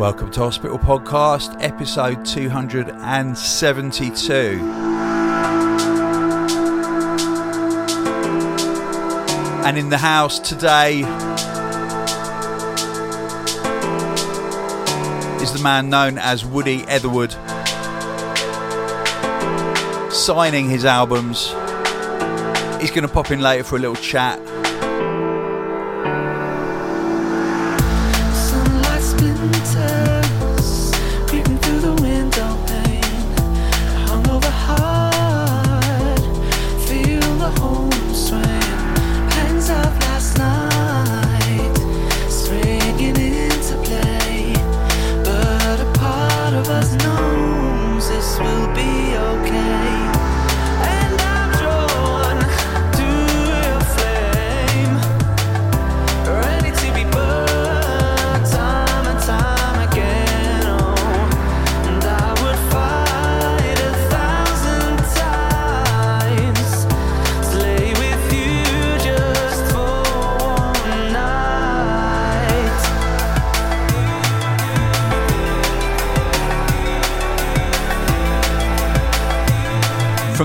Welcome to Hospital Podcast, episode 272. And in the house today is the man known as Woody Etherwood, signing his albums. He's going to pop in later for a little chat.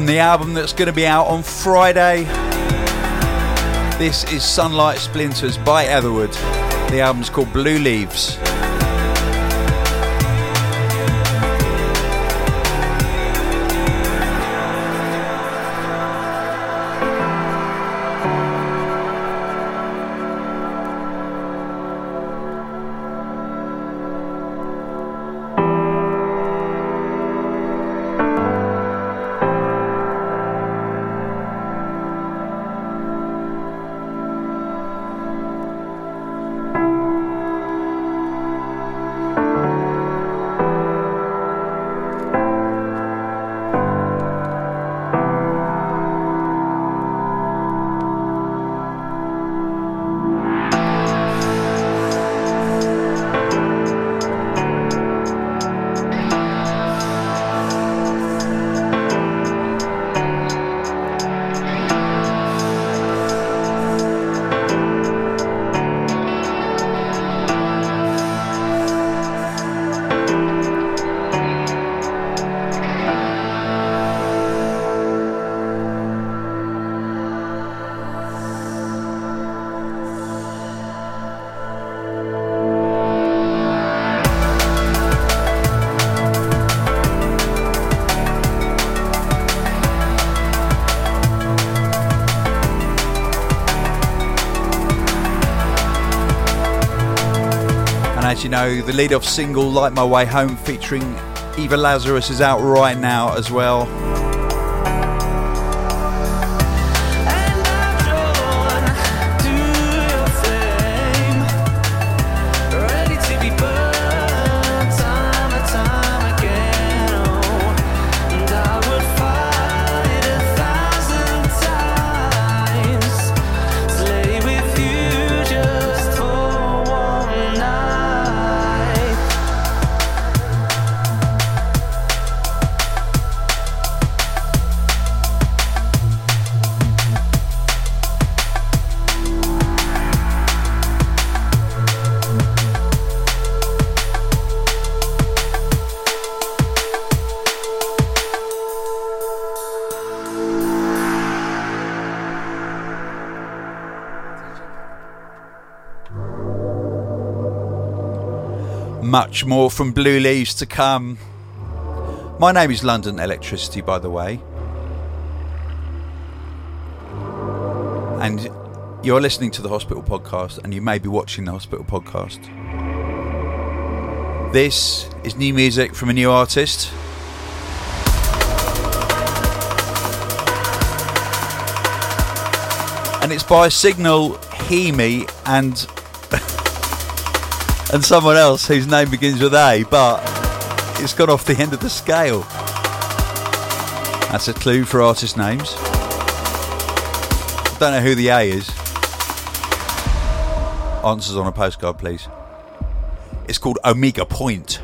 The album that's going to be out on Friday. This is Sunlight Splinters by Etherwood. The album's called Blue Leaves. The lead off single, Light My Way Home, featuring Eva Lazarus, is out right now as well. Much more from Blue Leaves to come. My name is London Elektricity, by the way. And you're listening to the Hospital Podcast, and you may be watching the Hospital Podcast. This is new music from a new artist. And it's by Signal, Hemi, and and someone else whose name begins with A, but it's gone off the end of the scale. That's a clue for artist names. I don't know who the A is. Answers on a postcard, please. It's called Omega Point.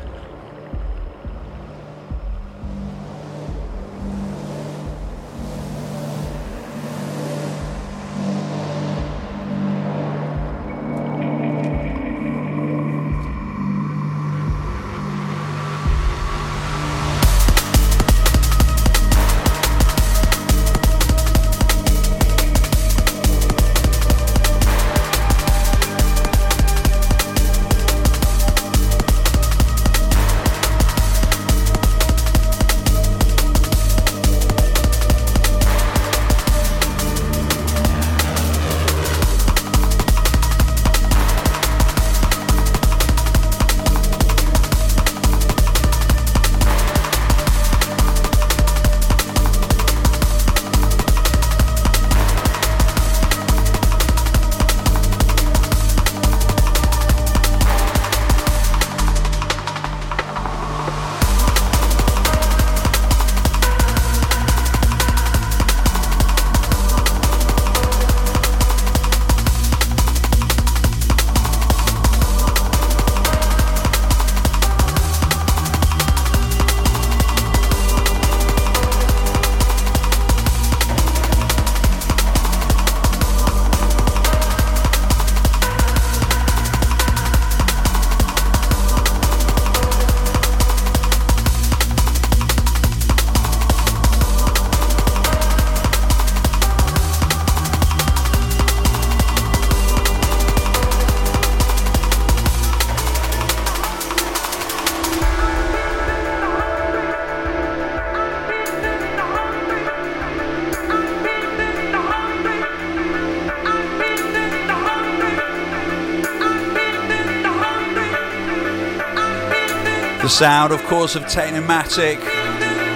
Sound, of course, of Technimatic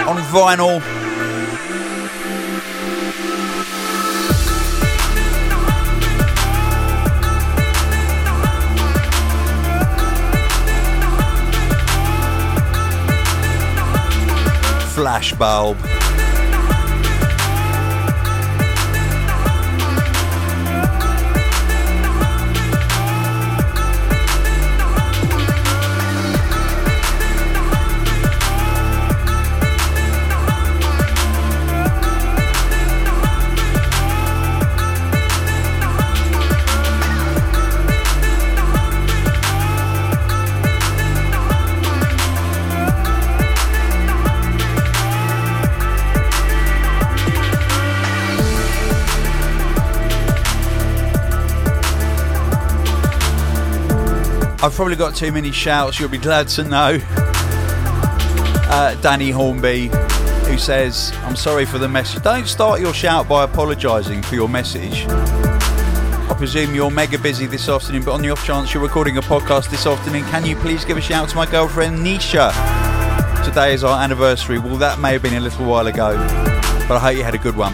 on vinyl. Flashbulb. I've probably got too many shouts, you'll be glad to know. Uh, Danny Hornby, who says, I'm sorry for the message. Don't start your shout by apologising for your message. I presume you're mega busy this afternoon, but on the off chance you're recording a podcast this afternoon, can you please give a shout to my girlfriend Nisha? Today is our anniversary. Well, that may have been a little while ago, but I hope you had a good one.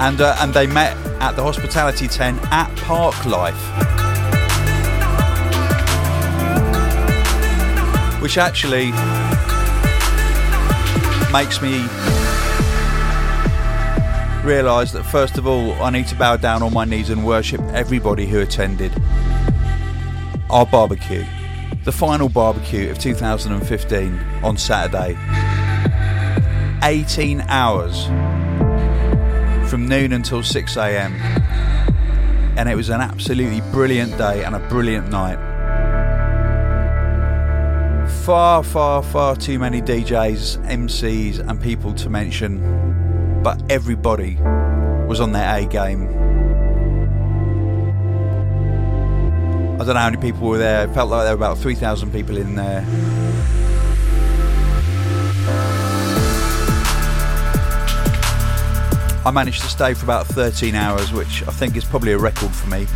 And, uh, and they met at the hospitality tent at Park Life. Which actually makes me realise that first of all, I need to bow down on my knees and worship everybody who attended our barbecue, the final barbecue of 2015 on Saturday. 18 hours from noon until 6 am. And it was an absolutely brilliant day and a brilliant night far, far, far too many DJs, MCs, and people to mention, but everybody was on their A game. I don't know how many people were there. It felt like there were about 3,000 people in there. I managed to stay for about 13 hours, which I think is probably a record for me.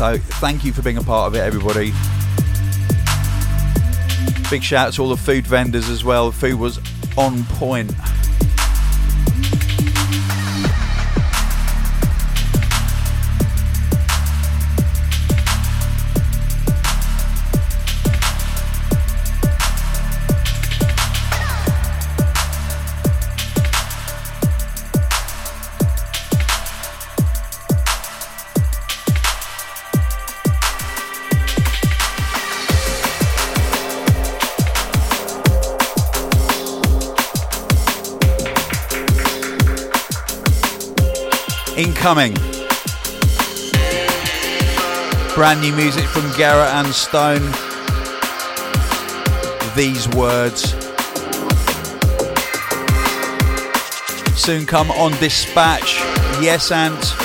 So thank you for being a part of it, everybody. Big shout out to all the food vendors as well. Food was on point. Incoming. Brand new music from Garrett and Stone. These words. Soon come on Dispatch. Yes, Ant.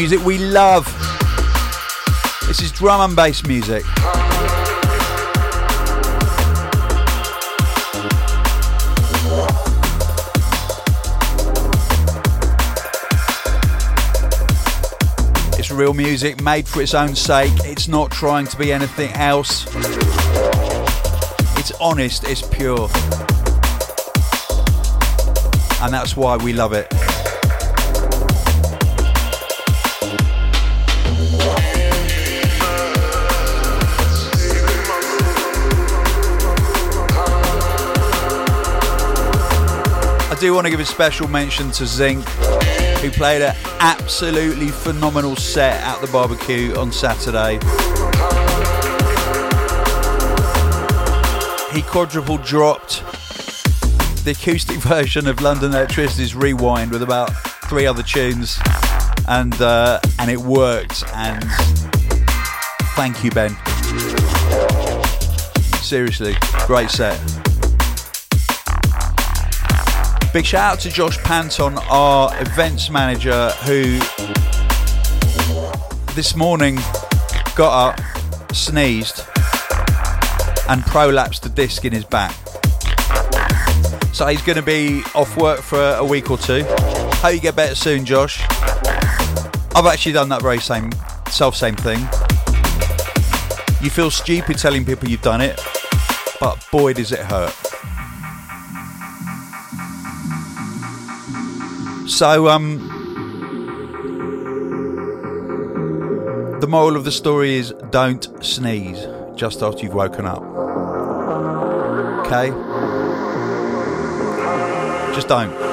Music we love. This is drum and bass music. It's real music made for its own sake. It's not trying to be anything else. It's honest, it's pure. And that's why we love it. do want to give a special mention to Zinc, who played an absolutely phenomenal set at the barbecue on Saturday. He quadruple dropped the acoustic version of London Elektricity's Rewind with about three other tunes, and uh, and it worked. And thank you, Ben. Seriously, great set. Big shout out to Josh Panton, our events manager, who this morning got up, sneezed, and prolapsed the disc in his back. So he's going to be off work for a week or two. Hope you get better soon, Josh. I've actually done that very same, self same thing. You feel stupid telling people you've done it, but boy does it hurt. So, um, the moral of the story is don't sneeze just after you've woken up. Okay? Just don't.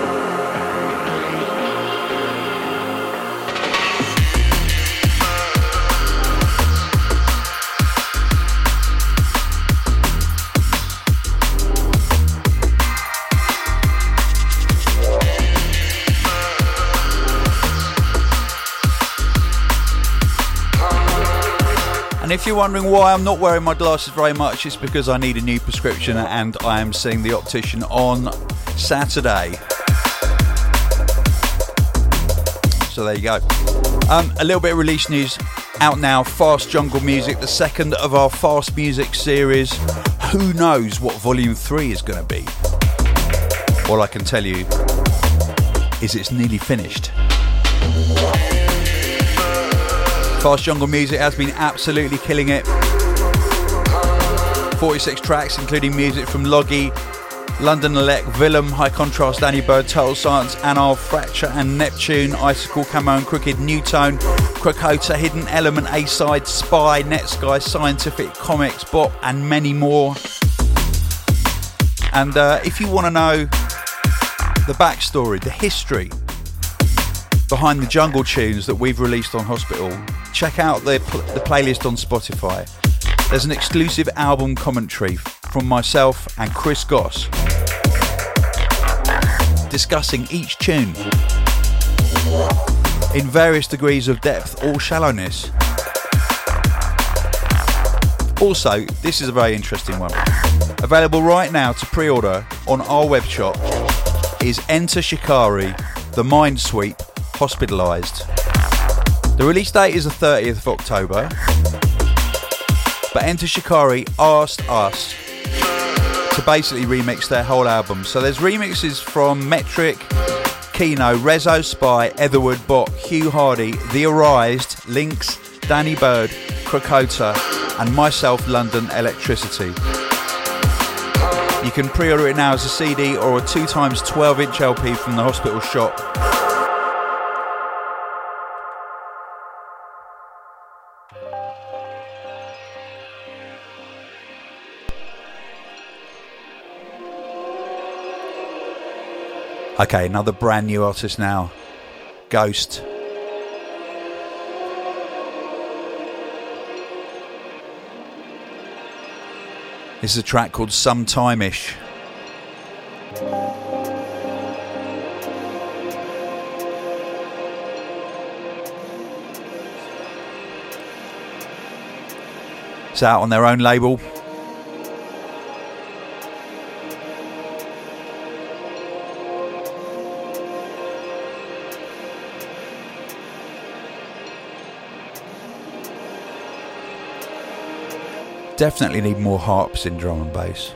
If you're wondering why I'm not wearing my glasses very much, it's because I need a new prescription and I am seeing the optician on Saturday. So there you go. Um, a little bit of release news out now Fast Jungle Music, the second of our Fast Music series. Who knows what Volume 3 is going to be? All I can tell you is it's nearly finished. Jungle Music has been absolutely killing it. 46 tracks, including music from Logi, London Elect, Willem, High Contrast, Danny Byrd, Total Science, Anile, Fracture and Neptune, Icicle, Camo and Crooked, Nu:Tone, Krakota, Hidden Element, A-Side, Spy, Netsky, Scientific, Commix, Bot and many more. And uh, if you want to know the backstory, the history behind the jungle tunes that we've released on Hospital, check out the, the playlist on Spotify. There's an exclusive album commentary from myself and Chris Goss discussing each tune in various degrees of depth or shallowness. Also, this is a very interesting one. Available right now to pre order on our web shop is Enter Shikari, The Mind Sweep, Hospitalised. The release date is the 30th of October, but Enter Shikari asked us to basically remix their whole album. So there's remixes from Metrik, Keeno, Reso Spy, Etherwood, Bot, Hugh Hardie, The Erised, Lynx, Danny Byrd, Krakota, and myself, London Elektricity. You can pre order it now as a CD or a 2 times 12 inch LP from the hospital shop. Okay, another brand new artist now. Ghost. This is a track called Sometime-ish. It's out on their own label. Definitely need more harps in drum and bass.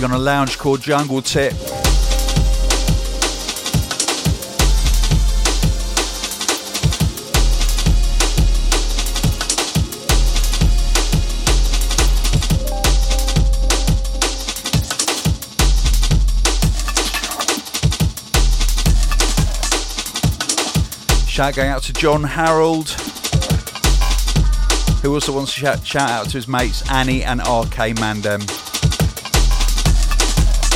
Running on a lounge called Jungle Tip. Shout going out to John Harold, who also wants to shout, shout out to his mates Annie and RK Mandem.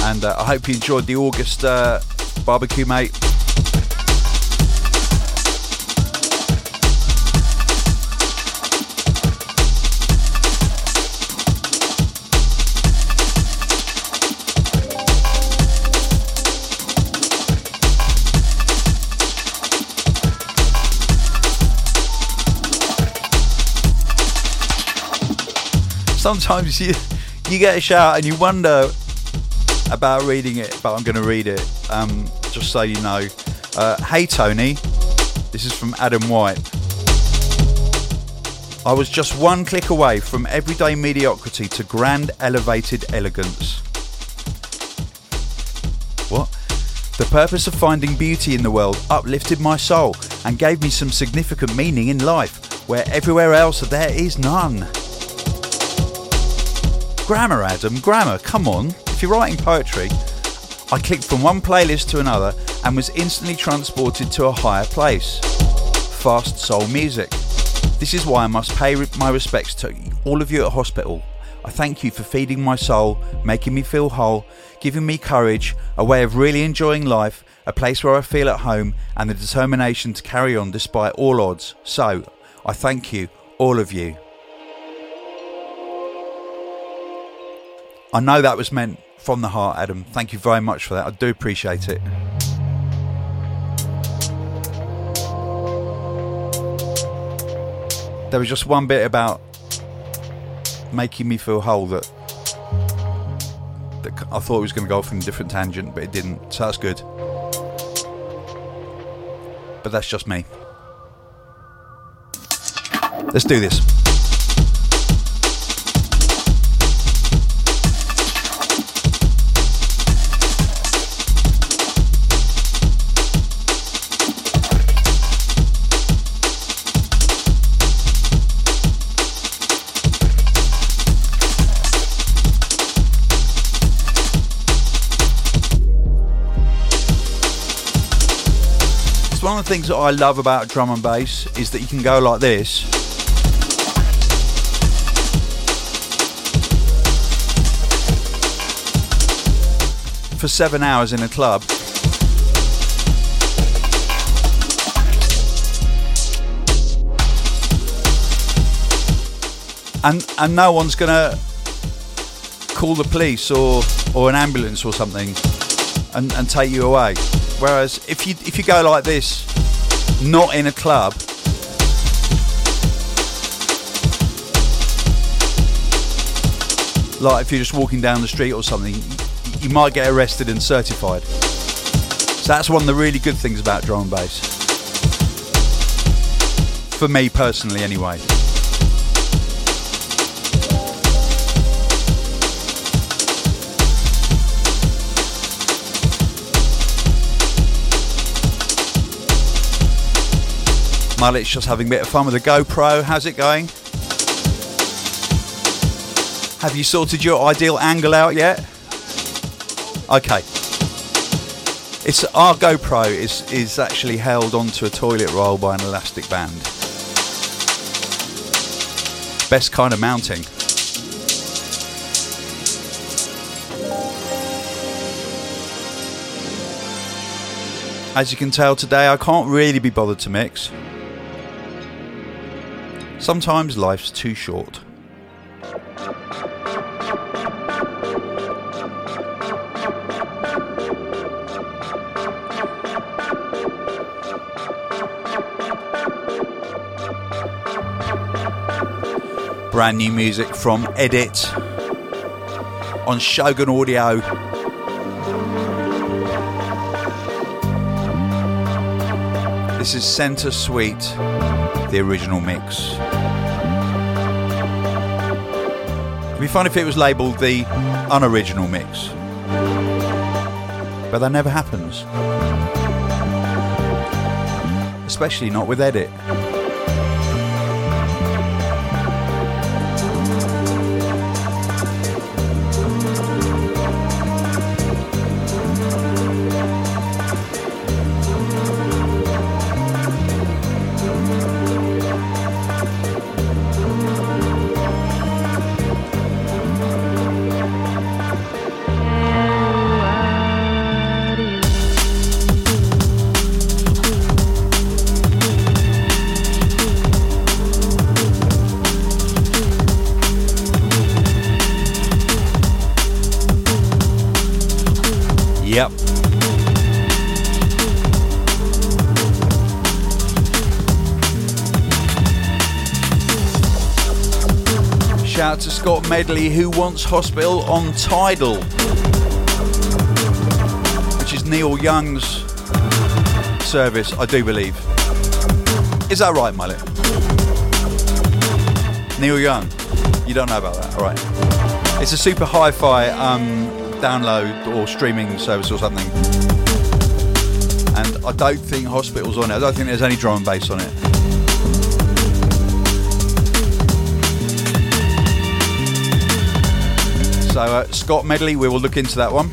And uh, I hope you enjoyed the August uh, barbecue, mate. sometimes you you get a shout and you wonder about reading it, but I'm going to read it um, just so you know. Uh, hey Tony, this is from Adam White. I was just one click away from everyday mediocrity to grand elevated elegance. What? The purpose of finding beauty in the world uplifted my soul and gave me some significant meaning in life, where everywhere else there is none. Grammar, Adam, grammar, come on. If you're writing poetry, I clicked from one playlist to another and was instantly transported to a higher place. Fast soul music. This is why I must pay my respects to all of you at hospital. I thank you for feeding my soul, making me feel whole, giving me courage, a way of really enjoying life, a place where I feel at home, and the determination to carry on despite all odds. So, I thank you, all of you. I know that was meant from the heart, Adam. Thank you very much for that. I do appreciate it. There was just one bit about making me feel whole that, that I thought it was going to go off in a different tangent, but it didn't. So that's good. But that's just me. Let's do this. Things that I love about drum and bass is that you can go like this. For seven hours in a club. And and no one's gonna call the police or or an ambulance or something and, and take you away. Whereas if you if you go like this, not in a club, like if you're just walking down the street or something, you might get arrested and certified. So that's one of the really good things about and bass. For me personally, anyway. Mullet's just having a bit of fun with the GoPro. How's it going? Have you sorted your ideal angle out yet? Okay. It's our GoPro is is actually held onto a toilet roll by an elastic band. Best kind of mounting. As you can tell today, I can't really be bothered to mix. Sometimes life's too short. Brand new music from Edit on Shogun Audio. This is Center Suite the original mix. Be fun if it was labelled the unoriginal mix. But that never happens. Especially not with edit. Scott Medley, who wants hospital on Tidal, which is Neil Young's service, I do believe. Is that right, Mullet? Neil Young. You don't know about that, all right? It's a super hi-fi um, download or streaming service or something, and I don't think Hospital's on it. I don't think there's any drum and bass on it. So, uh, Scott Medley, we will look into that one.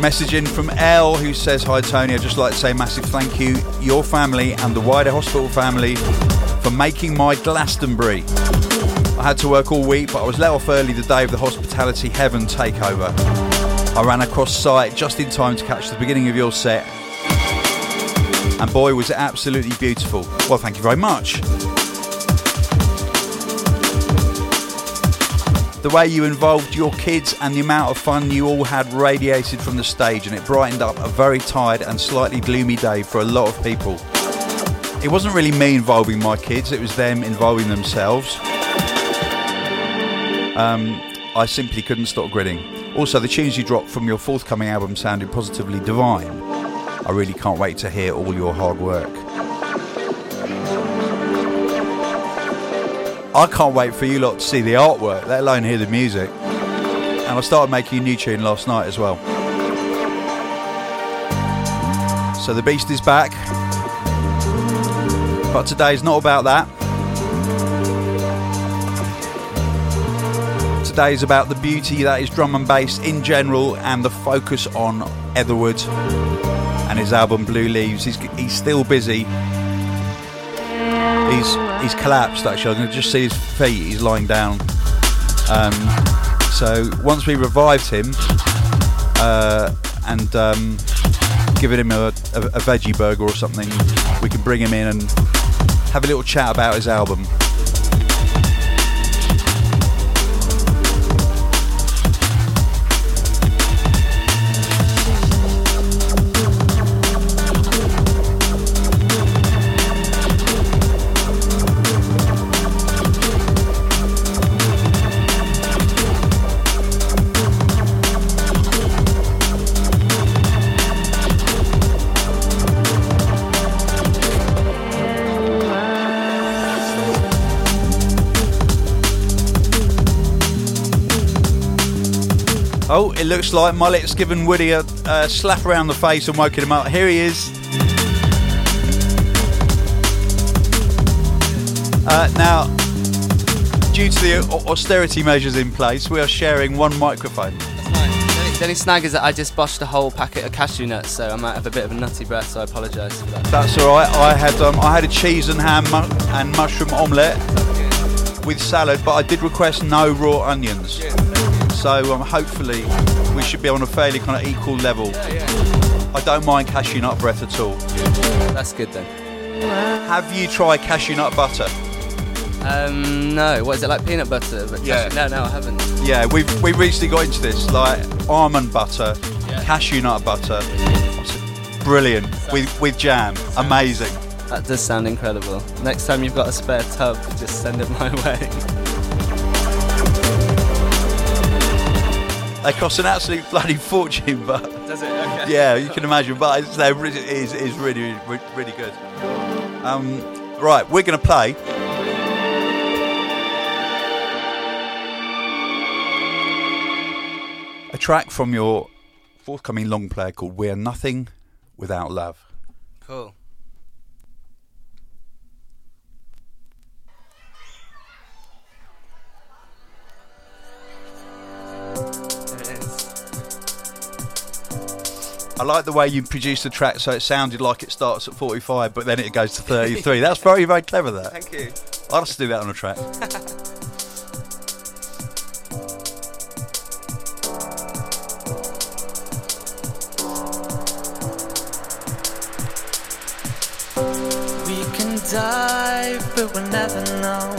Message in from L who says, Hi Tony, I'd just like to say massive thank you, your family and the wider hospital family, for making my Glastonbury. I had to work all week, but I was let off early the day of the hospitality heaven takeover. I ran across site just in time to catch the beginning of your set. And boy, was it absolutely beautiful. Well, thank you very much. The way you involved your kids and the amount of fun you all had radiated from the stage, and it brightened up a very tired and slightly gloomy day for a lot of people. It wasn't really me involving my kids, it was them involving themselves. Um, I simply couldn't stop grinning. Also, the tunes you dropped from your forthcoming album sounded positively divine. I really can't wait to hear all your hard work. I can't wait for you lot to see the artwork, let alone hear the music. And I started making a new tune last night as well. So the beast is back. But today's not about that. Today is about the beauty that is drum and bass in general and the focus on Etherwood and his album Blue Leaves. He's, he's still busy. He's he's collapsed actually. I can just see his feet. He's lying down. Um, so once we revived him uh, and um, given him a, a, a veggie burger or something, we can bring him in and have a little chat about his album. Oh, it looks like Mullet's given Woody a, a slap around the face and woken him up. Here he is. Uh, now, due to the austerity measures in place, we are sharing one microphone. The only snag is that I just boshed a whole packet of cashew nuts, so I might have a bit of a nutty breath. So I apologise for that. That's all right. I had um, I had a cheese and ham mu- and mushroom omelette with salad, but I did request no raw onions. So um, hopefully we should be on a fairly kind of equal level. Yeah, yeah. I don't mind cashew nut breath at all. That's good then. Have you tried cashew nut butter? Um, no. What is it like peanut butter? But yeah. No, no, I haven't. Yeah, we've we recently got into this like almond butter, yeah. cashew nut butter. Brilliant with with jam. Amazing. That does sound incredible. Next time you've got a spare tub, just send it my way. They cost an absolute bloody fortune, but Does it? Okay. yeah, you can imagine. But it's, they're really, it is, it is really, really, really good. Um, right, we're going to play. A track from your forthcoming long player called We're Nothing Without Love. Cool. I like the way you produced the track so it sounded like it starts at 45 but then it goes to 33. That's very, very clever, that. Thank you. I'd have to do that on a track. We can dive, but we'll never know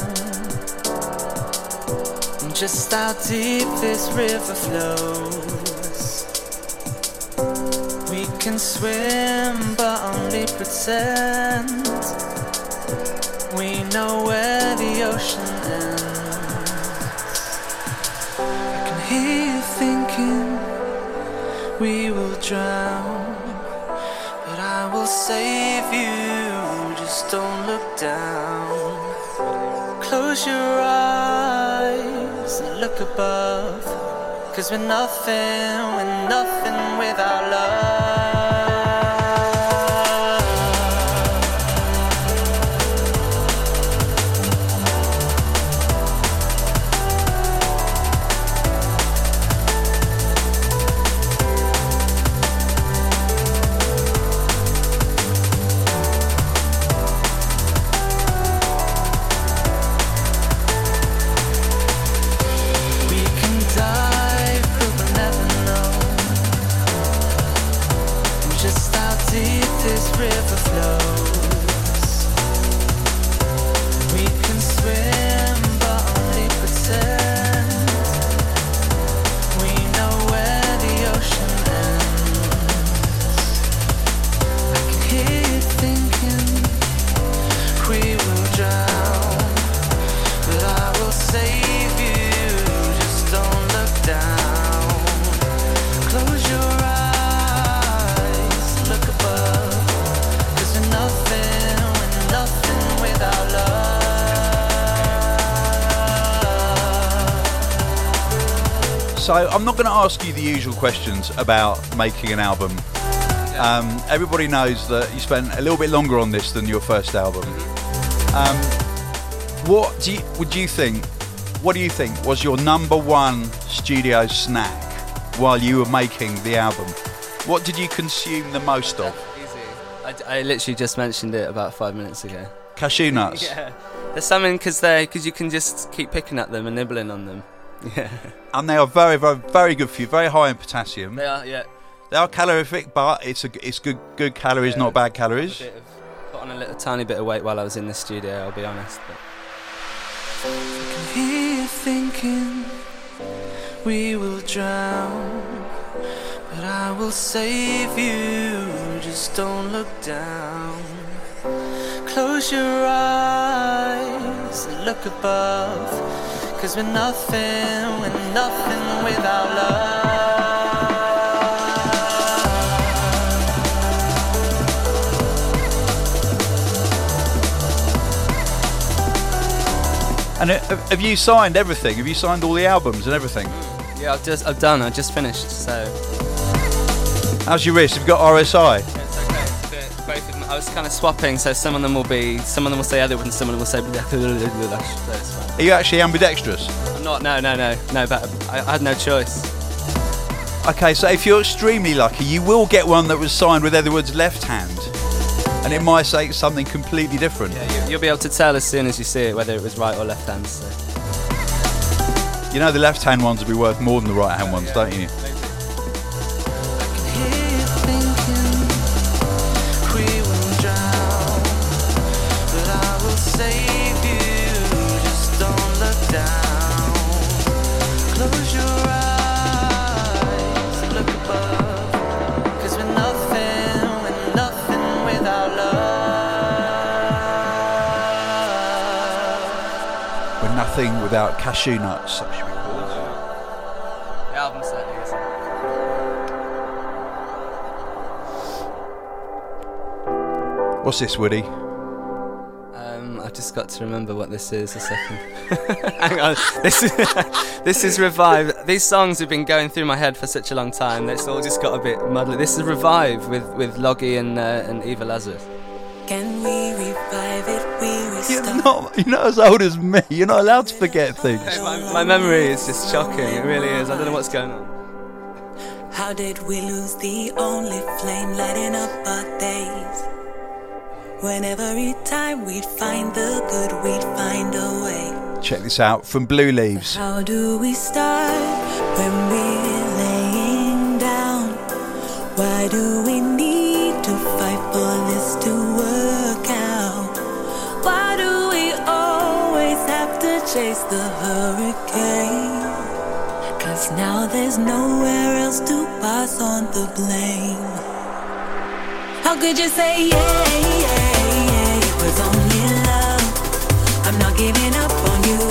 just how deep this river flows. Can swim, but only pretend. We know where the ocean ends. I can hear you thinking we will drown. But I will save you, just don't look down. Close your eyes and look above. Cause we're nothing, we're nothing without love. So I'm not going to ask you the usual questions about making an album. Um, everybody knows that you spent a little bit longer on this than your first album. Um, what do you, would you think? What do you think was your number one studio snack while you were making the album? What did you consume the most of? Easy. I, I literally just mentioned it about five minutes ago. Cashew nuts. Yeah. There's something because they because you can just keep picking at them and nibbling on them. Yeah. And they are very, very, very good for you. Very high in potassium. They are. Yeah. They are calorific, but it's a, it's good, good calories, Yeah. not bad calories. bit of, put on a little tiny bit of weight while I was in the studio. I'll be honest. But I can hear you thinking we will drown. But I will save you, just don't look down. Close your eyes and look above. Cause we're nothing, we're nothing without love. And uh, have you signed everything? Have you signed all the albums and everything? yeah, I've just I've done. I just finished. So How's your wrist? Have you got RSI? it's I was kind of swapping. So some of them will be. Some of them will say other and some of them will say. So. Are you actually ambidextrous? I'm not. No. No. No. No. But I, I had no choice. Okay, so if you're extremely lucky, you will get one that was signed with Edward's left hand. And it might say something completely different. Yeah, you, you'll be able to tell as soon as you see it whether it was right or left hand. So. You know the left hand ones will be worth more than the right hand ones, don't you? without cashew nuts. Should. The album is. What's this, Woody? Um, I've just got to remember what this is a second. Hang on, this is this is revive. These songs have been going through my head for such a long time that it's all just got a bit muddled. This is revive with with Loggy and uh, and Eva Lazarus. Can we revive it? We you're restart. not, you're not as old as me. You're not allowed to forget things. My, my memory is just shocking. It really is. I don't know what's going on. How did we lose the only flame lighting up our days? When every time we'd find the good, we'd find a way. Check this out from Blue Leaves. How do we start when we're laying down? Why do we chase the hurricane? Cause now there's nowhere else to pass on the blame. How could you say yeah, yeah, yeah? It was only love. I'm not giving up on you.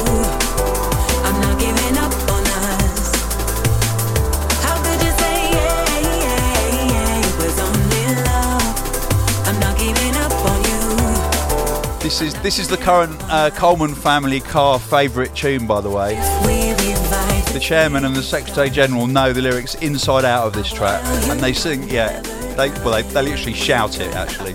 I'm not giving up This is this is the current uh, Coleman family car favourite tune, by the way. The chairman and the secretary general know the lyrics inside out of this track, and they sing. Yeah, they well they, they literally shout it actually.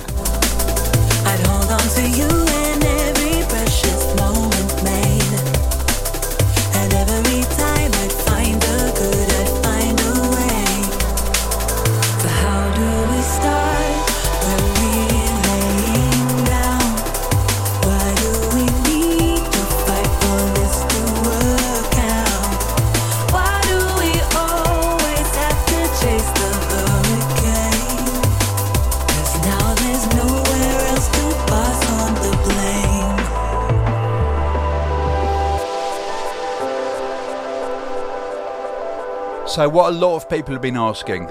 So what a lot of people have been asking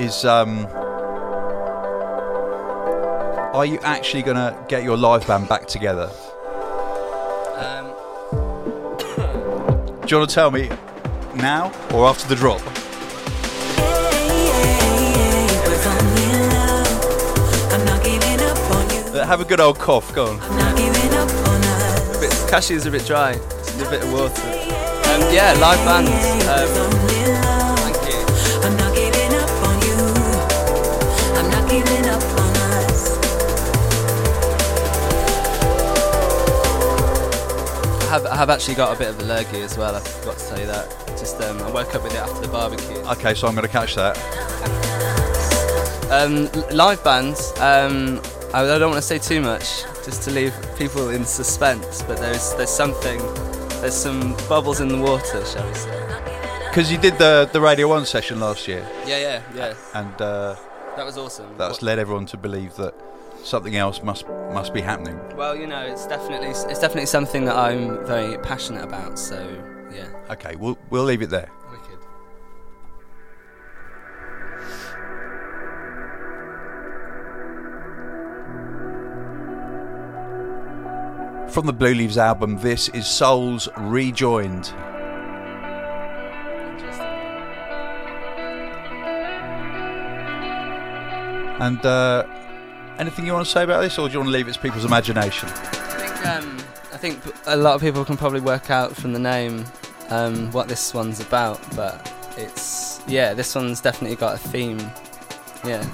is, um, are you actually going to get your live band back together? Um, Do you want to tell me now or after the drop? It was only love. I'm not giving up on you. Have a good old cough. Go on. I'm not giving up on us. bit, cashew's a bit dry. Just a bit of water. Um, yeah, live bands. Um, thank you. I'm not giving up on you. I'm not giving up on us. I have, I have actually got a bit of a lurgy as well. I forgot to tell you that. Just um, I woke up with it after the barbecue. Okay, so I'm going to catch that. Um, live bands. Um, I, I don't want to say too much, just to leave people in suspense. But there's there's something, there's some bubbles in the water, shall we say? Because you did the, the Radio 1 session last year, Yeah, yeah, yeah. and uh, That was awesome. that's What- led everyone to believe that something else must must be happening. well, you know, it's definitely it's definitely something that I'm very passionate about. So yeah, Okay, we'll, we'll leave it there. From the Blue Leaves album, this is Souls Rejoined. And uh, anything you want to say about this, or do you want to leave it to people's imagination? I think um, I think a lot of people can probably work out from the name um, what this one's about, but it's yeah, this one's definitely got a theme. Yeah.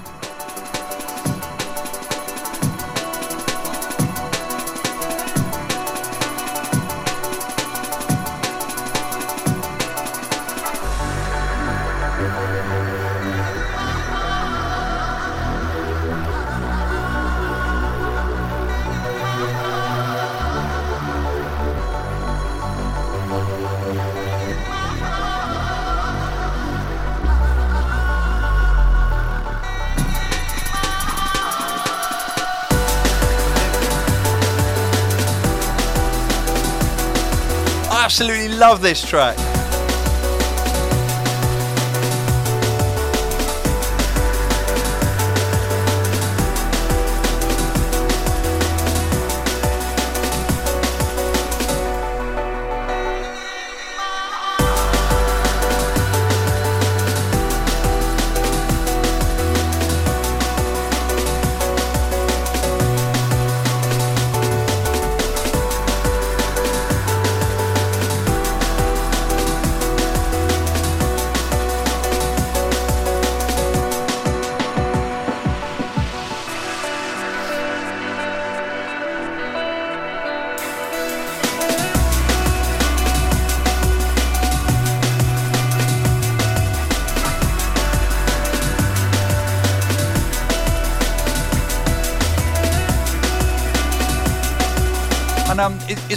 Love this track.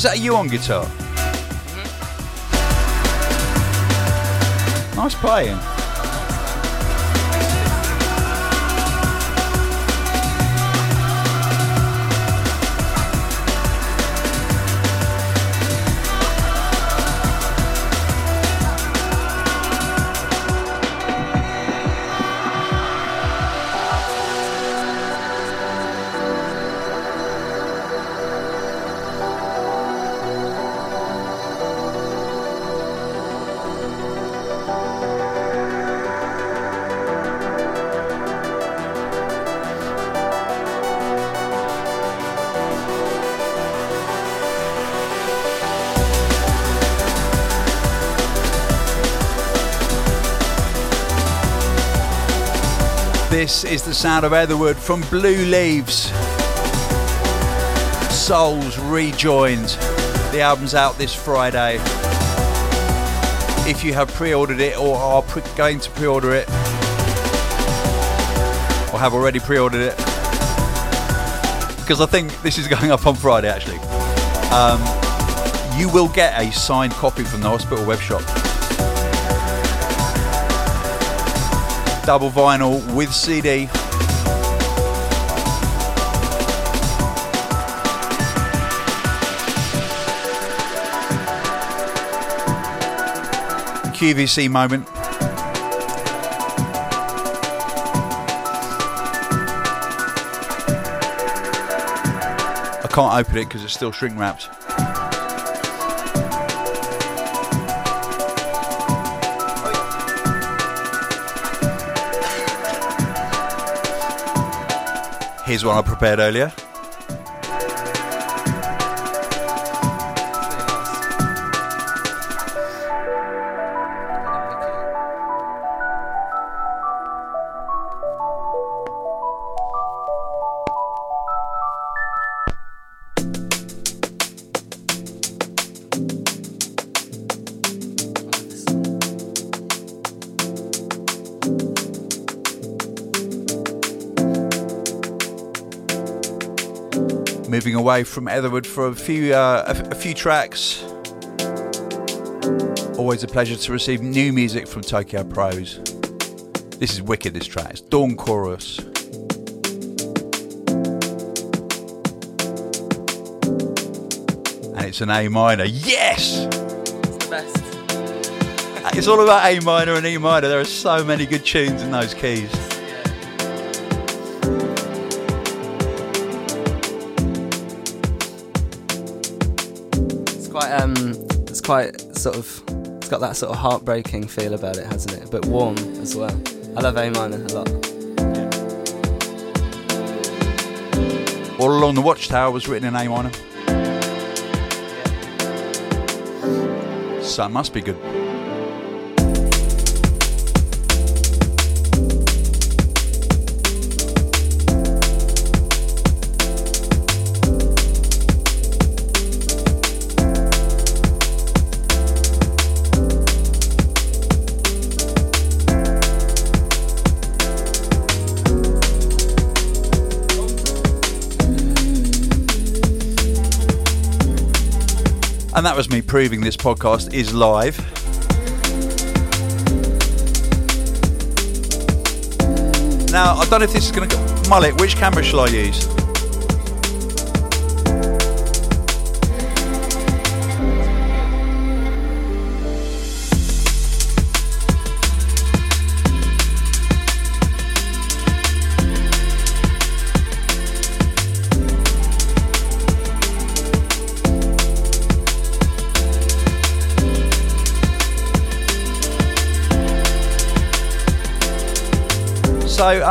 Is, that you on guitar? Mm-hmm. Nice playing. This is the sound of Etherwood from Blue Leaves. Souls rejoined. The album's out this Friday. If you have pre ordered it or are pre- going to pre order it, or have already pre ordered it, because I think this is going up on Friday actually, um, you will get a signed copy from the hospital web shop. Double vinyl with CD. QVC moment. I can't open it because it's still shrink wrapped. Here's one I prepared earlier. Away from Etherwood for a few uh, a, f- a few tracks. Always a pleasure to receive new music from Tokyo Prose. This is wicked. This track. It's Dawn Chorus. And it's an A minor. Yes! It's the best. It's all about A minor and E minor. There are so many good tunes in those keys. Quite um, it's quite sort of, it's got that sort of heartbreaking feel about it, hasn't it? But warm as well. I love A minor a lot. All Along the Watchtower was written in A minor. So it must be good. And that was me proving this podcast is live. Now, I don't know if this is going to go. Mullet, which camera shall I use?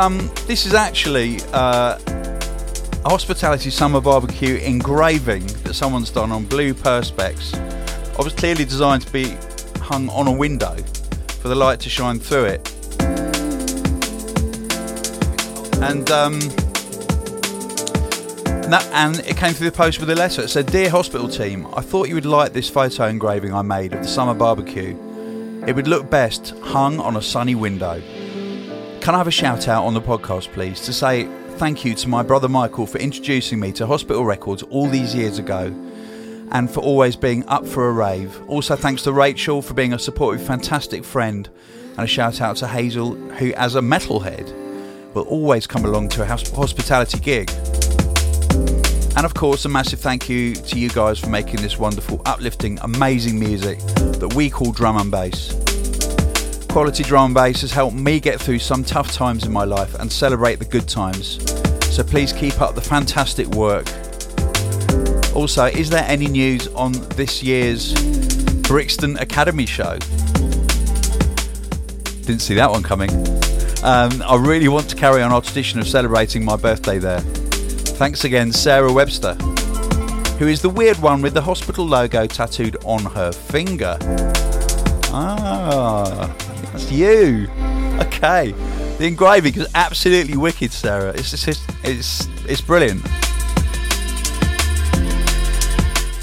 Um, this is actually uh, a hospitality summer barbecue engraving that someone's done on blue perspex. I was clearly designed to be hung on a window for the light to shine through it. And um, that, and it came through the post with a letter. It said, "Dear hospital team, I thought you would like this photo engraving I made of the summer barbecue. It would look best hung on a sunny window." Can I have a shout out on the podcast, please, to say thank you to my brother Michael for introducing me to hospital records all these years ago and for always being up for a rave. Also, thanks to Rachel for being a supportive, fantastic friend, and a shout out to Hazel, who, as a metalhead, will always come along to a hospitality gig. And of course, a massive thank you to you guys for making this wonderful, uplifting, amazing music that we call drum and bass. Quality drum and bass has helped me get through some tough times in my life and celebrate the good times. So please keep up the fantastic work. Also, is there any news on this year's Brixton Academy show? Didn't see that one coming. Um, I really want to carry on our tradition of celebrating my birthday there. Thanks again, Sarah Webster, who is the weird one with the hospital logo tattooed on her finger. Ah, that's you. Okay. The engraving is absolutely wicked, Sarah. It's just, it's it's brilliant.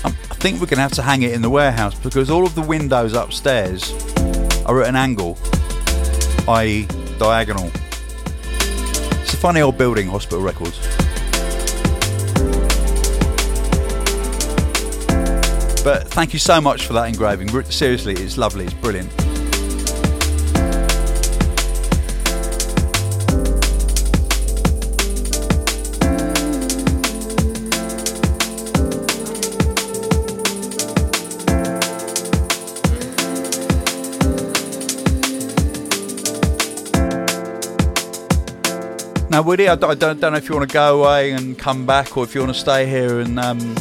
Um, I think we're going to have to hang it in the warehouse because all of the windows upstairs are at an angle, i.e., diagonal. It's a funny old building, Hospital Records. But thank you so much for that engraving. Seriously, it's lovely, it's brilliant. Woody, I don't, don't, know if you want to go away and come back or if you want to stay here and um,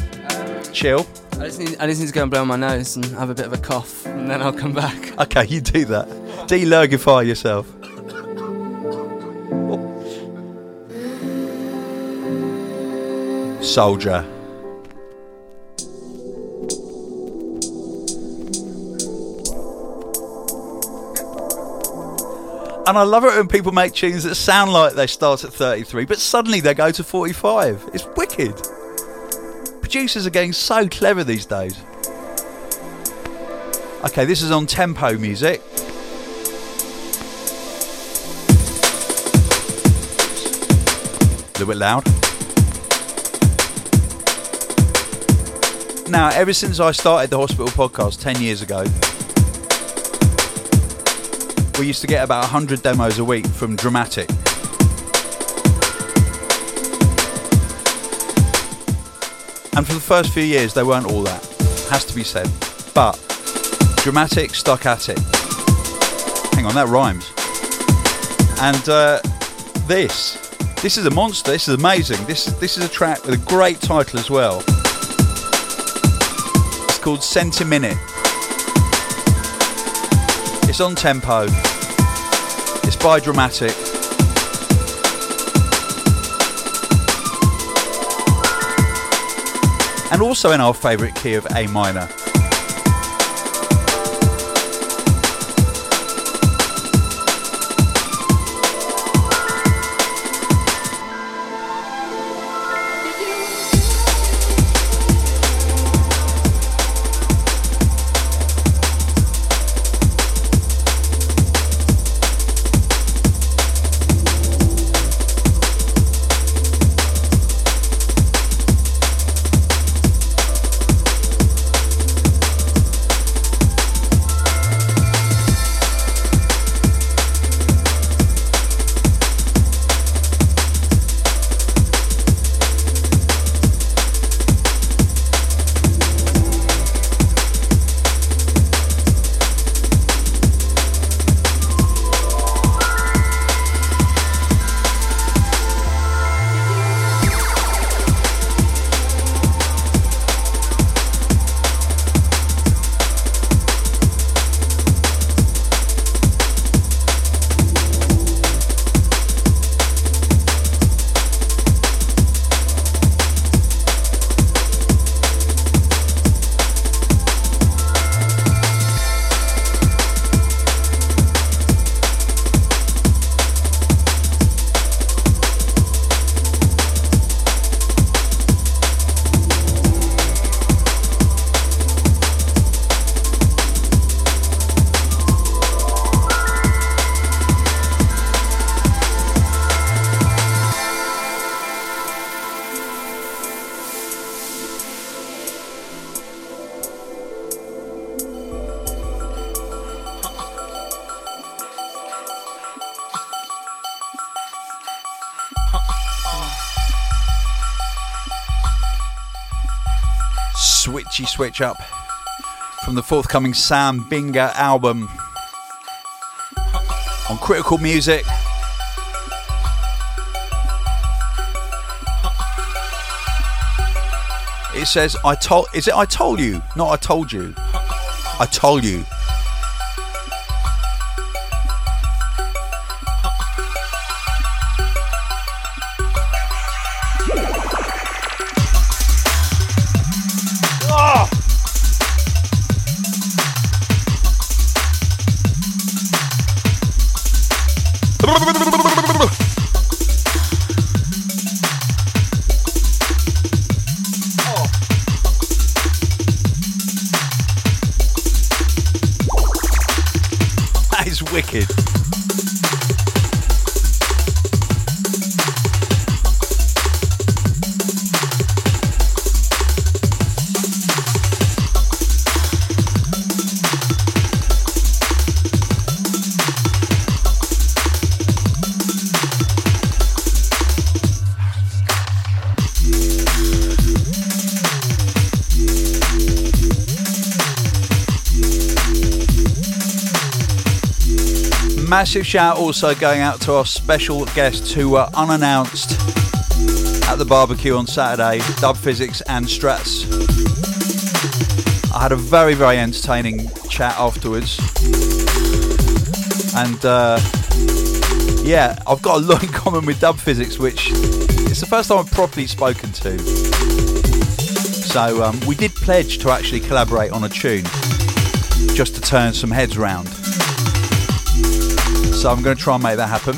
chill. I just, need, I just need to go and blow my nose and have a bit of a cough, and then I'll come back. Okay, you do that. Delurgify yourself. Soldier. And I love it when people make tunes that sound like they start at 33, but suddenly they go to 45. It's wicked. Producers are getting so clever these days. Okay, this is on tempo music. A little bit loud. Now, ever since I started the hospital podcast 10 years ago, we used to get about 100 demos a week from Technimatic. And for the first few years, they weren't all that. Has to be said. But Technimatic, stuck at it. Hang on, that rhymes. And uh, this, this is a monster. This is amazing. This this is a track with a great title as well. It's called Centiminute. It's on tempo. It's by Technimatic. and also in our favourite key of A minor. Catchy switch up from the forthcoming Sam Binga album on Critical Music. It says, I told, is it I told you? Not I told you. I told you. Massive shout also going out to our special guests who were unannounced at the barbecue on Saturday, Dub Phizix and Strats. I had a very, very entertaining chat afterwards. And uh, yeah, I've got a lot in common with Dub Phizix, which it's the first time I've properly spoken to. So um, we did pledge to actually collaborate on a tune just to turn some heads round. So I'm going to try and make that happen.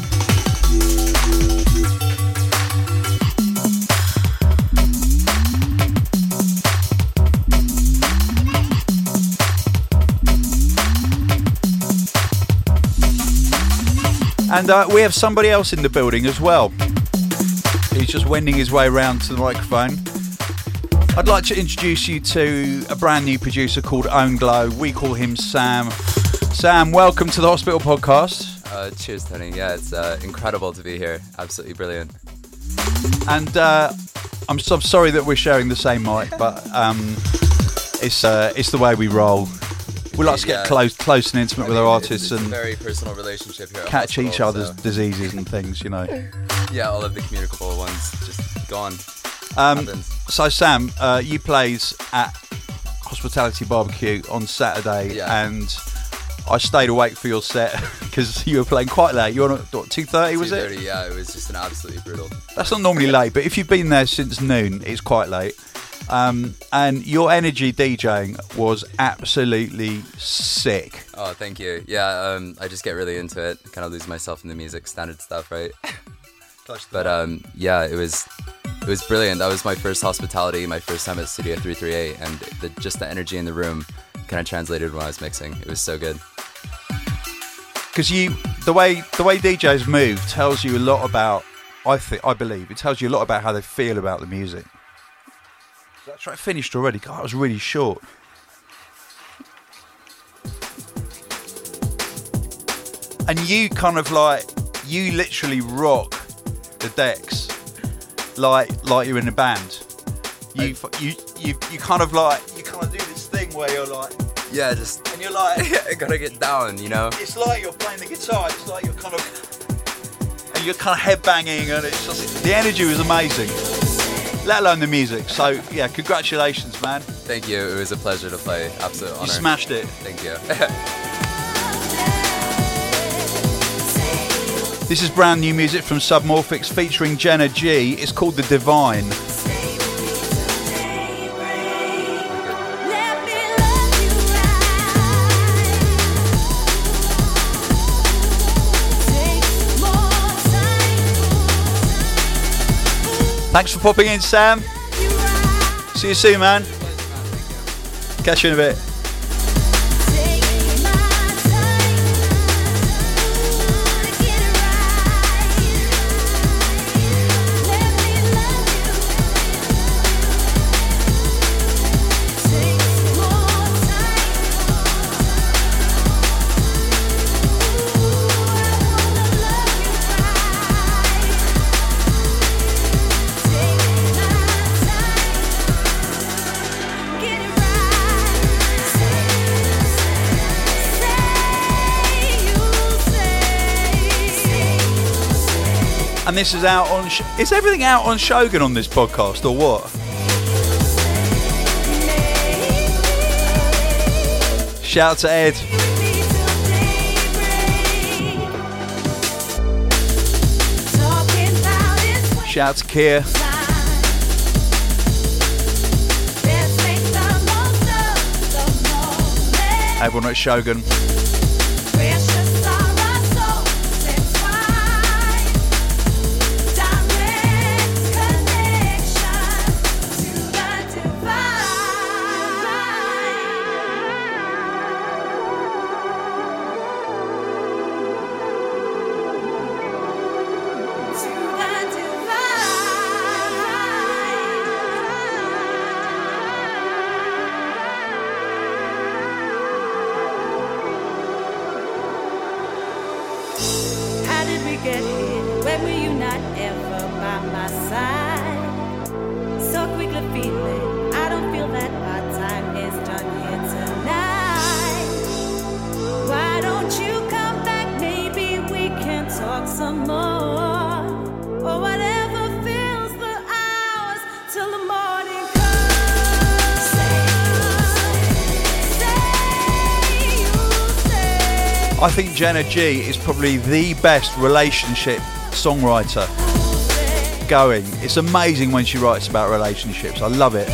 And uh, we have somebody else in the building as well. He's just wending his way around to the microphone. I'd like to introduce you to a brand new producer called Own Glow. We call him Sam. Sam, welcome to the Hospital Podcast. Uh, cheers, Tony. Yeah, it's uh, incredible to be here. Absolutely brilliant. And uh, I'm so sorry that we're sharing the same mic, but um, it's uh, it's the way we roll. We like to get Yeah. close, close and intimate I with mean, our artists and very personal relationship here. catch Hospital, each other's so- diseases and things, you know. yeah, all of the communicable ones just gone. Um, so Sam, uh, you plays at Hospitality Barbecue on Saturday, Yeah. and I stayed awake for your set because you were playing quite late. You were on at what two thirty, was it? 2:30, Yeah, it was just an absolutely brutal. That's not normally late, but if you've been there since noon, it's quite late. Um, and your energy DJing was absolutely sick. Oh, thank you. Yeah, um, I just get really into it. Kind of lose myself in the music, standard stuff, right? But um, yeah, it was it was brilliant. That was my first hospitality, my first time at Studio 338, and the, just the energy in the room kind of translated when I was mixing. It was so good. because you the way the way DJs move tells you a lot about. I think I believe it tells you a lot about how they feel about the music. That's right, finished already. God, that was really short. And you kind of like you literally rock the decks like like you're in a band. You you you you kind of like you kind of do this thing where you're like Yeah, just and you're like I gotta get down, you know. it's like you're playing the guitar. It's like you're kind of and you're kind of head banging, and it's just the energy was amazing. Let alone the music. So yeah, congratulations, man. Thank you. It was a pleasure to play. Absolute honor. You smashed it. Thank you. This is brand new music from Submorphics featuring Jenna G. It's called The Divine. Thanks for popping in, Sam. See you soon, man. Catch you in a bit. And this is out on. Sh- is everything out on Shogun on this podcast or what? Shout out to Ed. Shout out to Kia. Everyone at Shogun. Jenna G is probably the best relationship songwriter going. It's amazing when she writes about relationships. I love it.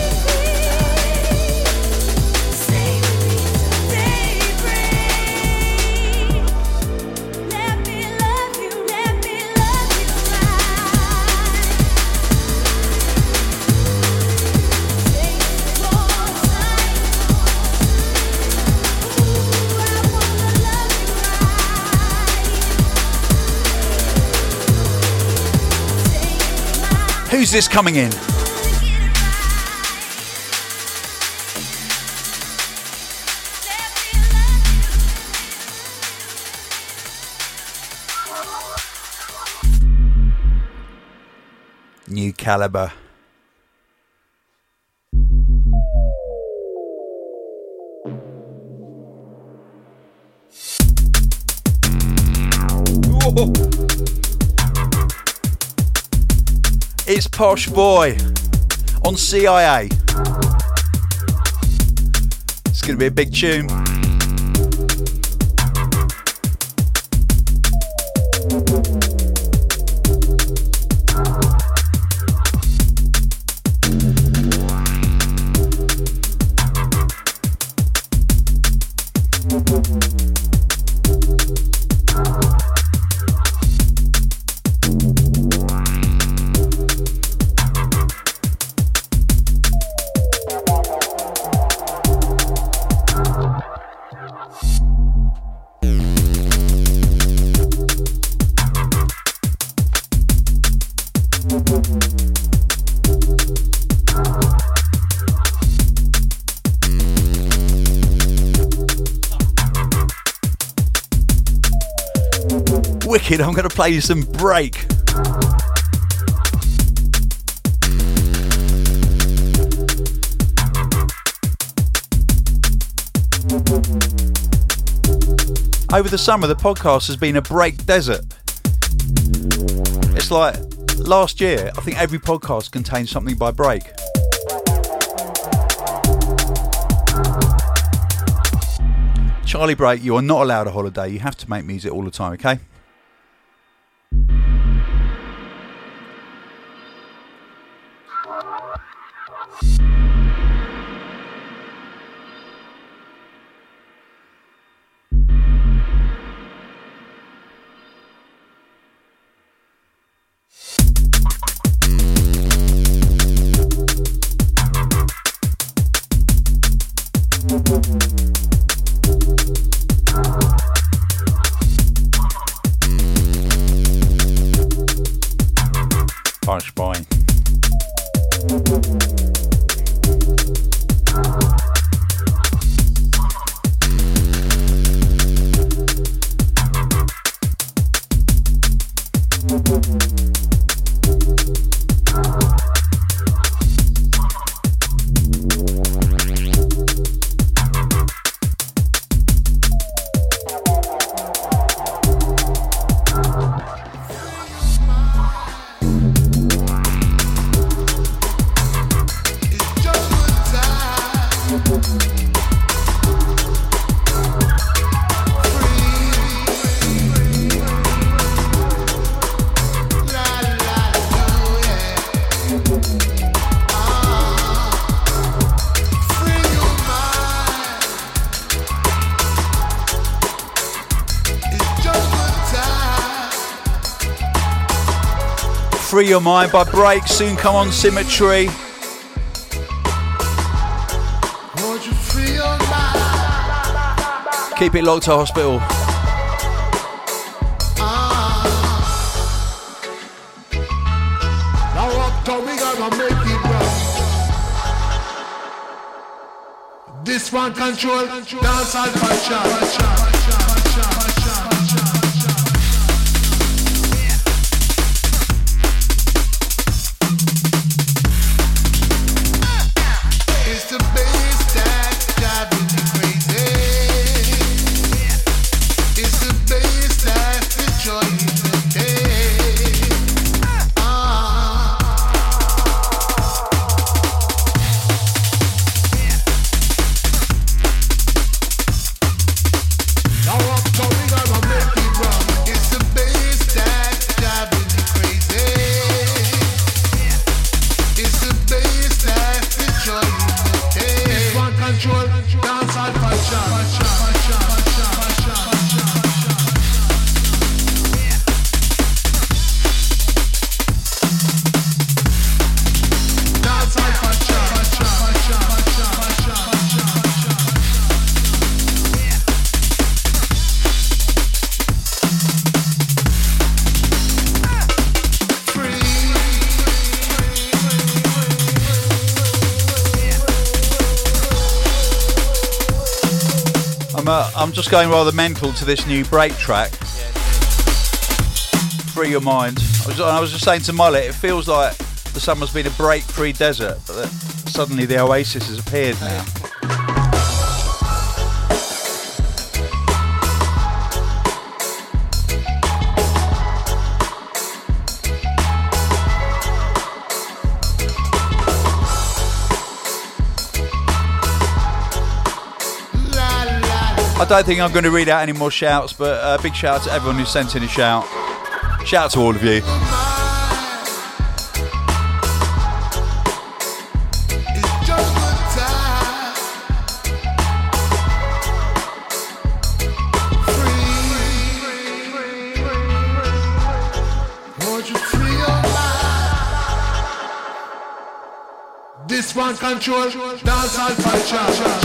This coming in? New Calibre. It's Posh Boy on CIA. It's going to be a big tune. Wicked, I'm going to play you some break. Over the summer, the podcast has been a break desert. It's like last year, I think every podcast contained something by break. Charlie Break, you are not allowed a holiday. You have to make music all the time, okay? you Free Your Mind by Break. Soon come on Symmetry. Keep it locked to hospital. Ah. Now uptown we gonna make it right. This one control, dance and fashion. Going rather mental to this new break track. Free your mind. I was, I was just saying to Mullet, it feels like the summer's been a break-free desert, but suddenly the oasis has appeared now. I don't think I'm going to read out any more shouts, but a uh, big shout out to everyone who sent in a shout. Shout out to all of you. This one control, dance.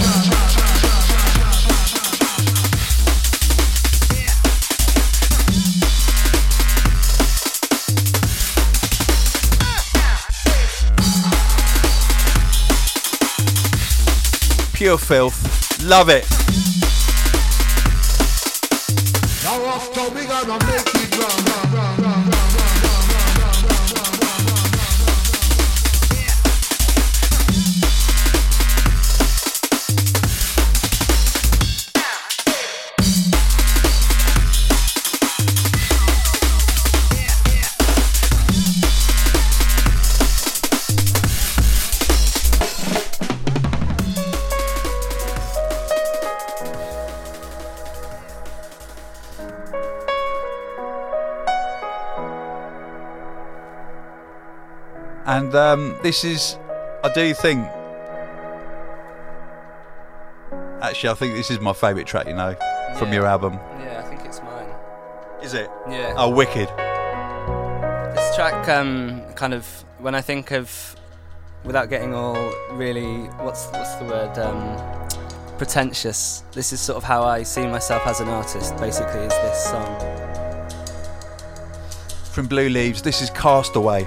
Pure filth. Love it. And um, this is, I do think, actually, I think this is my favourite track, you know, from Yeah. your album. Yeah, I think it's mine. Is it? Yeah. Oh, wicked. This track, um, kind of, when I think of, without getting all really, what's what's the word, um, pretentious. This is sort of how I see myself as an artist. Basically, is this song. From Blue Leaves, this is Castaway.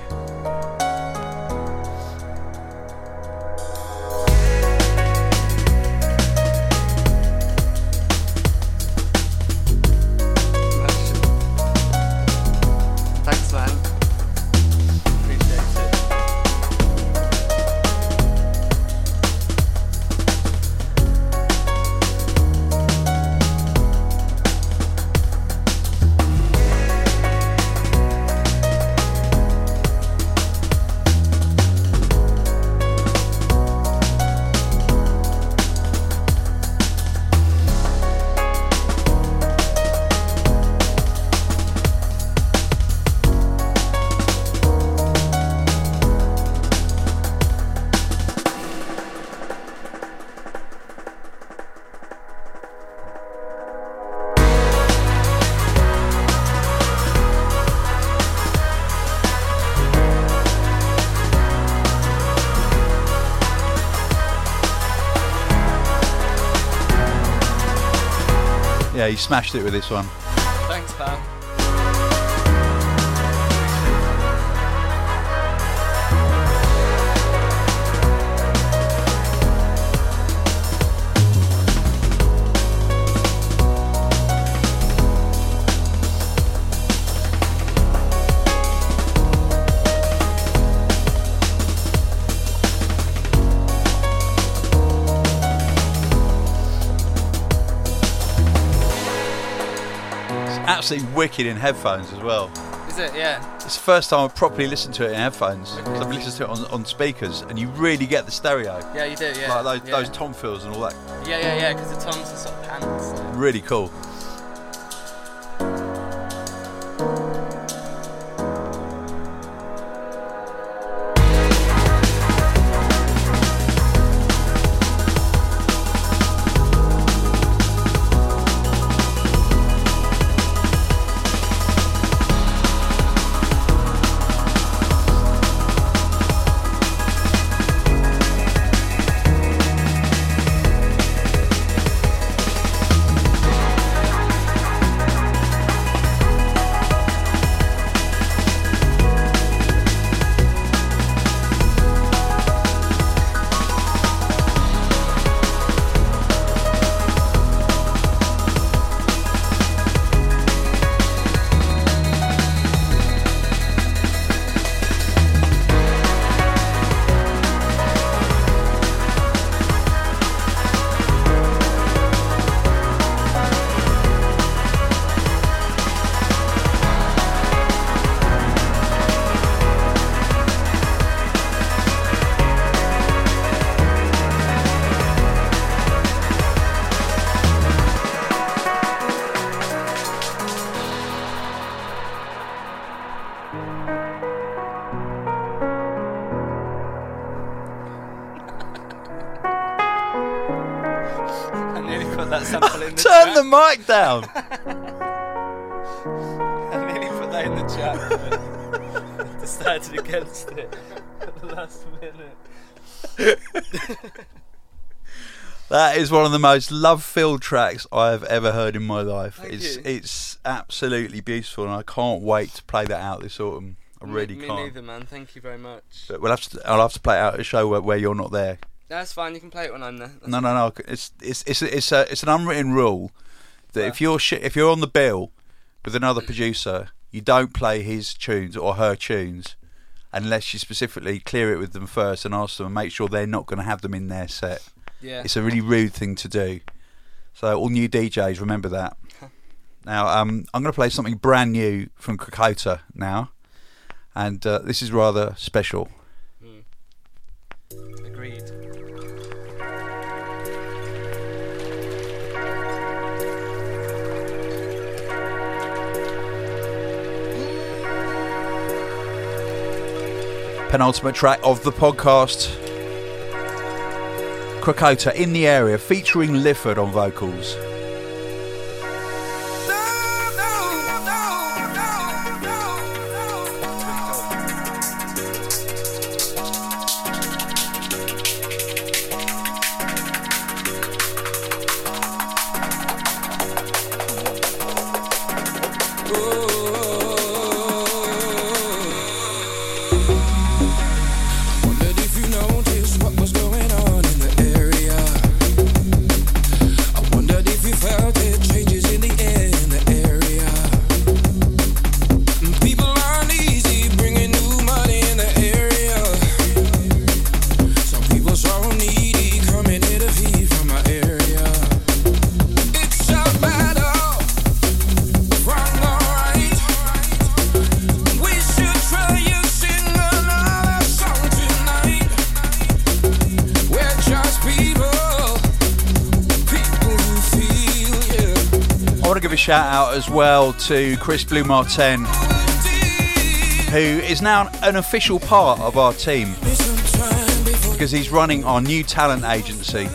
He smashed it with this one. Absolutely wicked in headphones as well. Is it? Yeah. It's the first time I've properly listened to it in headphones. 'cause I've listened to it on, on speakers, and you really get the stereo. Yeah, you do. Yeah. Like those, yeah. those tom fills and all that. Yeah, yeah, yeah. Because the toms are sort of pants. so- Really cool. Mic down. I nearly put that in the chat. but Decided against it at the last minute. That is one of the most love-filled tracks I've ever heard in my life. Thank it's you. it's absolutely beautiful, and I can't wait to play that out this autumn. I really me, me can't. neither, man. Thank you very much. But we'll have to. I'll have to play it out at a show where, where you're not there. That's fine. You can play it when I'm there. That's No, no, no. It's it's it's it's a it's an unwritten rule that if you're sh- if you're on the bill with another producer, you don't play his tunes or her tunes unless you specifically clear it with them first and ask them and make sure they're not going to have them in their set. Yeah. It's a really rude thing to do. So all new DJs remember that. now um, I'm going to play something brand new from Krakota now, and uh, this is rather special. Penultimate track of the podcast. Krakota in the area featuring Lifford on vocals. Shout out as well to Chris Blue Martin, who is now an official part of our team because he's running our new talent agency.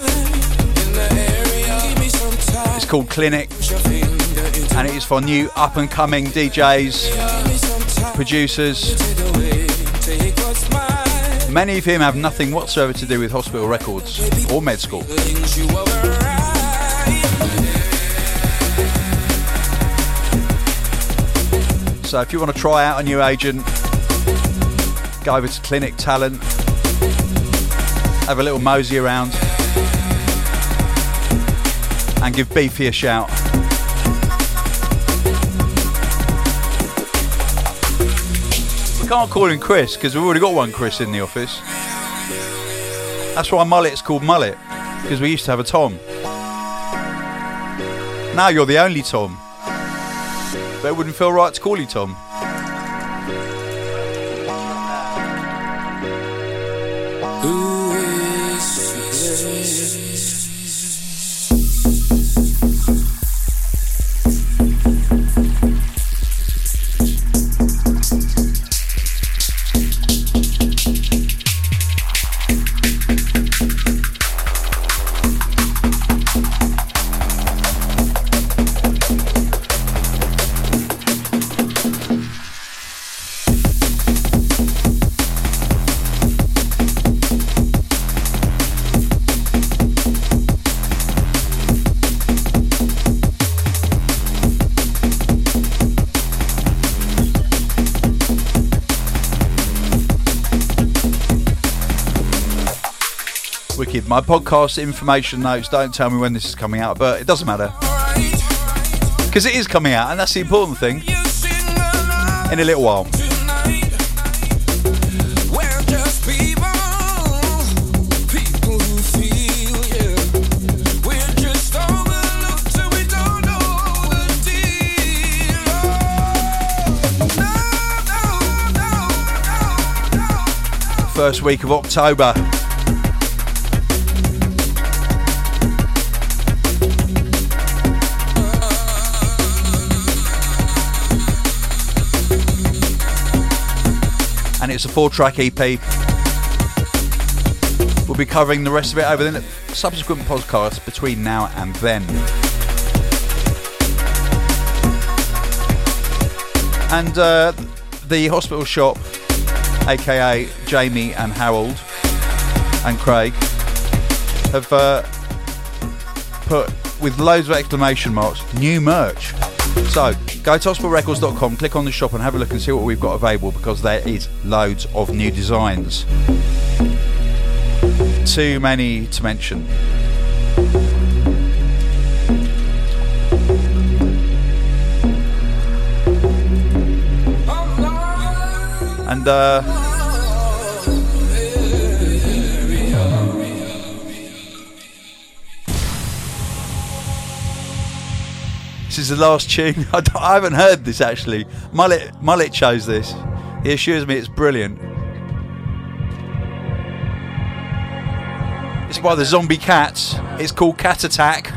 It's called Clinic and it is for new up and coming DJs, producers. Many of whom have nothing whatsoever to do with hospital records or med school. So if you want to try out a new agent, go over to Clinic Talent, have a little mosey around, and give Beefy a shout. We can't call him Chris because we've already got one Chris in the office. That's why Mullet's called Mullet because we used to have a Tom. Now you're the only Tom. But it wouldn't feel right to call you Tom. My podcast information notes don't tell me when this is coming out, but it doesn't matter because it is coming out, and that's the important thing. In a little while. first week of people it's a four track EP. We'll be covering the rest of it over the subsequent podcasts between now and then. And uh, the hospital shop aka Jamie and Harold and Craig, have uh, put with loads of exclamation marks new merch. So go to hospitalrecords.com, click on the shop, and have a look and see what we've got available because there is loads of new designs. Too many to mention. And uh, this is the last tune. I, I haven't heard this actually. Mullet Mullet chose this. He assures me it's brilliant. It's by the Zombie Cats. It's called Cat Attack.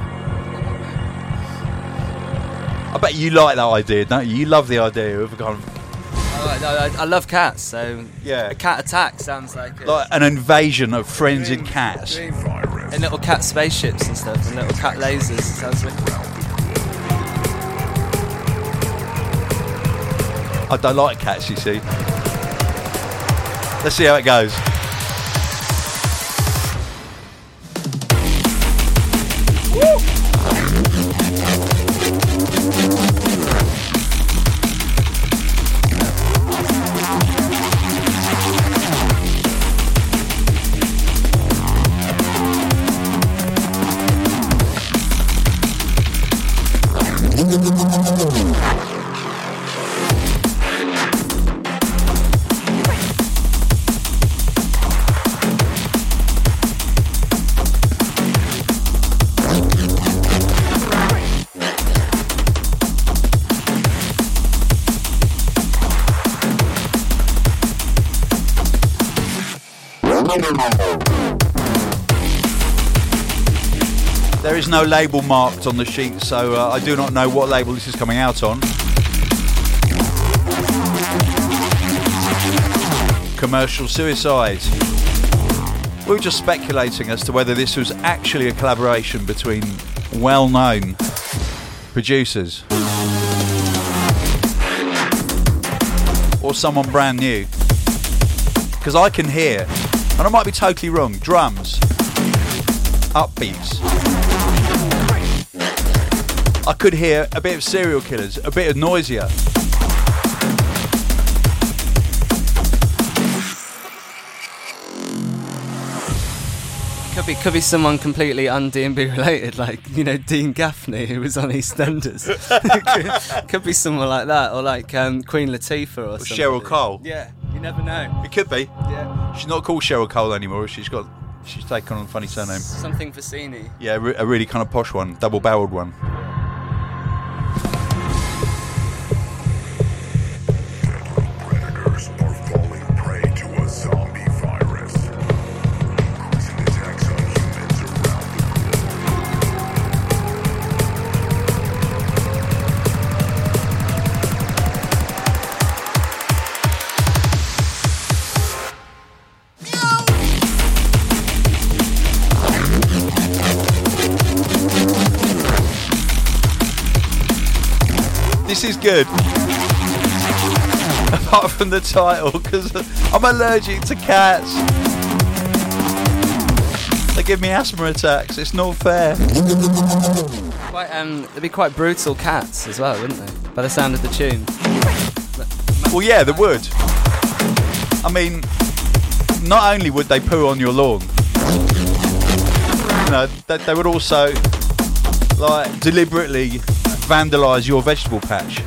I bet you like that idea, don't you? You love the idea of a kind of Oh, no, I, I love cats, so Yeah. a cat attack sounds like, a, like an invasion of frenzied cats. and little cat spaceships and stuff, and little cat lasers. It sounds wicked. I don't like cats, you see. Let's see how it goes. No label marked on the sheet, so uh, I do not know what label this is coming out on. Commercial suicide. We were just speculating as to whether this was actually a collaboration between well known producers or someone brand new. Because I can hear, and I might be totally wrong, drums, upbeats. I could hear a bit of Serial Killaz, a bit of Noisia. Could be, could be someone completely un-DnB related, like you know Dean Gaffney, who was on EastEnders. could, could be someone like that, or like um, Queen Latifah, or, or Cheryl Cole. Yeah, you never know. It could be. Yeah, she's not called Cheryl Cole anymore. She's got She's taken on a funny surname. Something Vicini. Yeah, a really kind of posh one, double barreled one. Good. Apart from the title, because I'm allergic to cats. They give me asthma attacks. It's not fair. Quite, um, they'd be quite brutal cats as well, wouldn't they? By the sound of the tune. Well, yeah, they would. I mean, not only would they poo on your lawn, you know, they, they would also like deliberately vandalise your vegetable patch.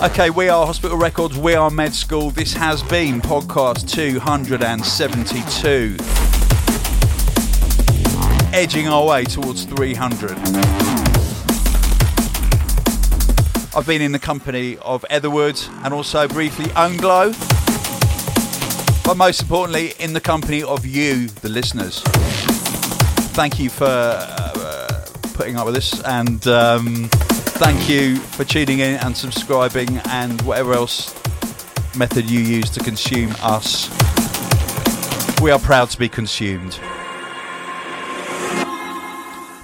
Okay, we are Hospital Records, we are Med School. This has been podcast 272. Edging our way towards 300. I've been in the company of Etherwood and also briefly Onglow. But most importantly, in the company of you, the listeners. Thank you for uh, putting up with this and um, thank you for tuning in and subscribing and whatever else method you use to consume us. We are proud to be consumed.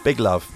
Big love.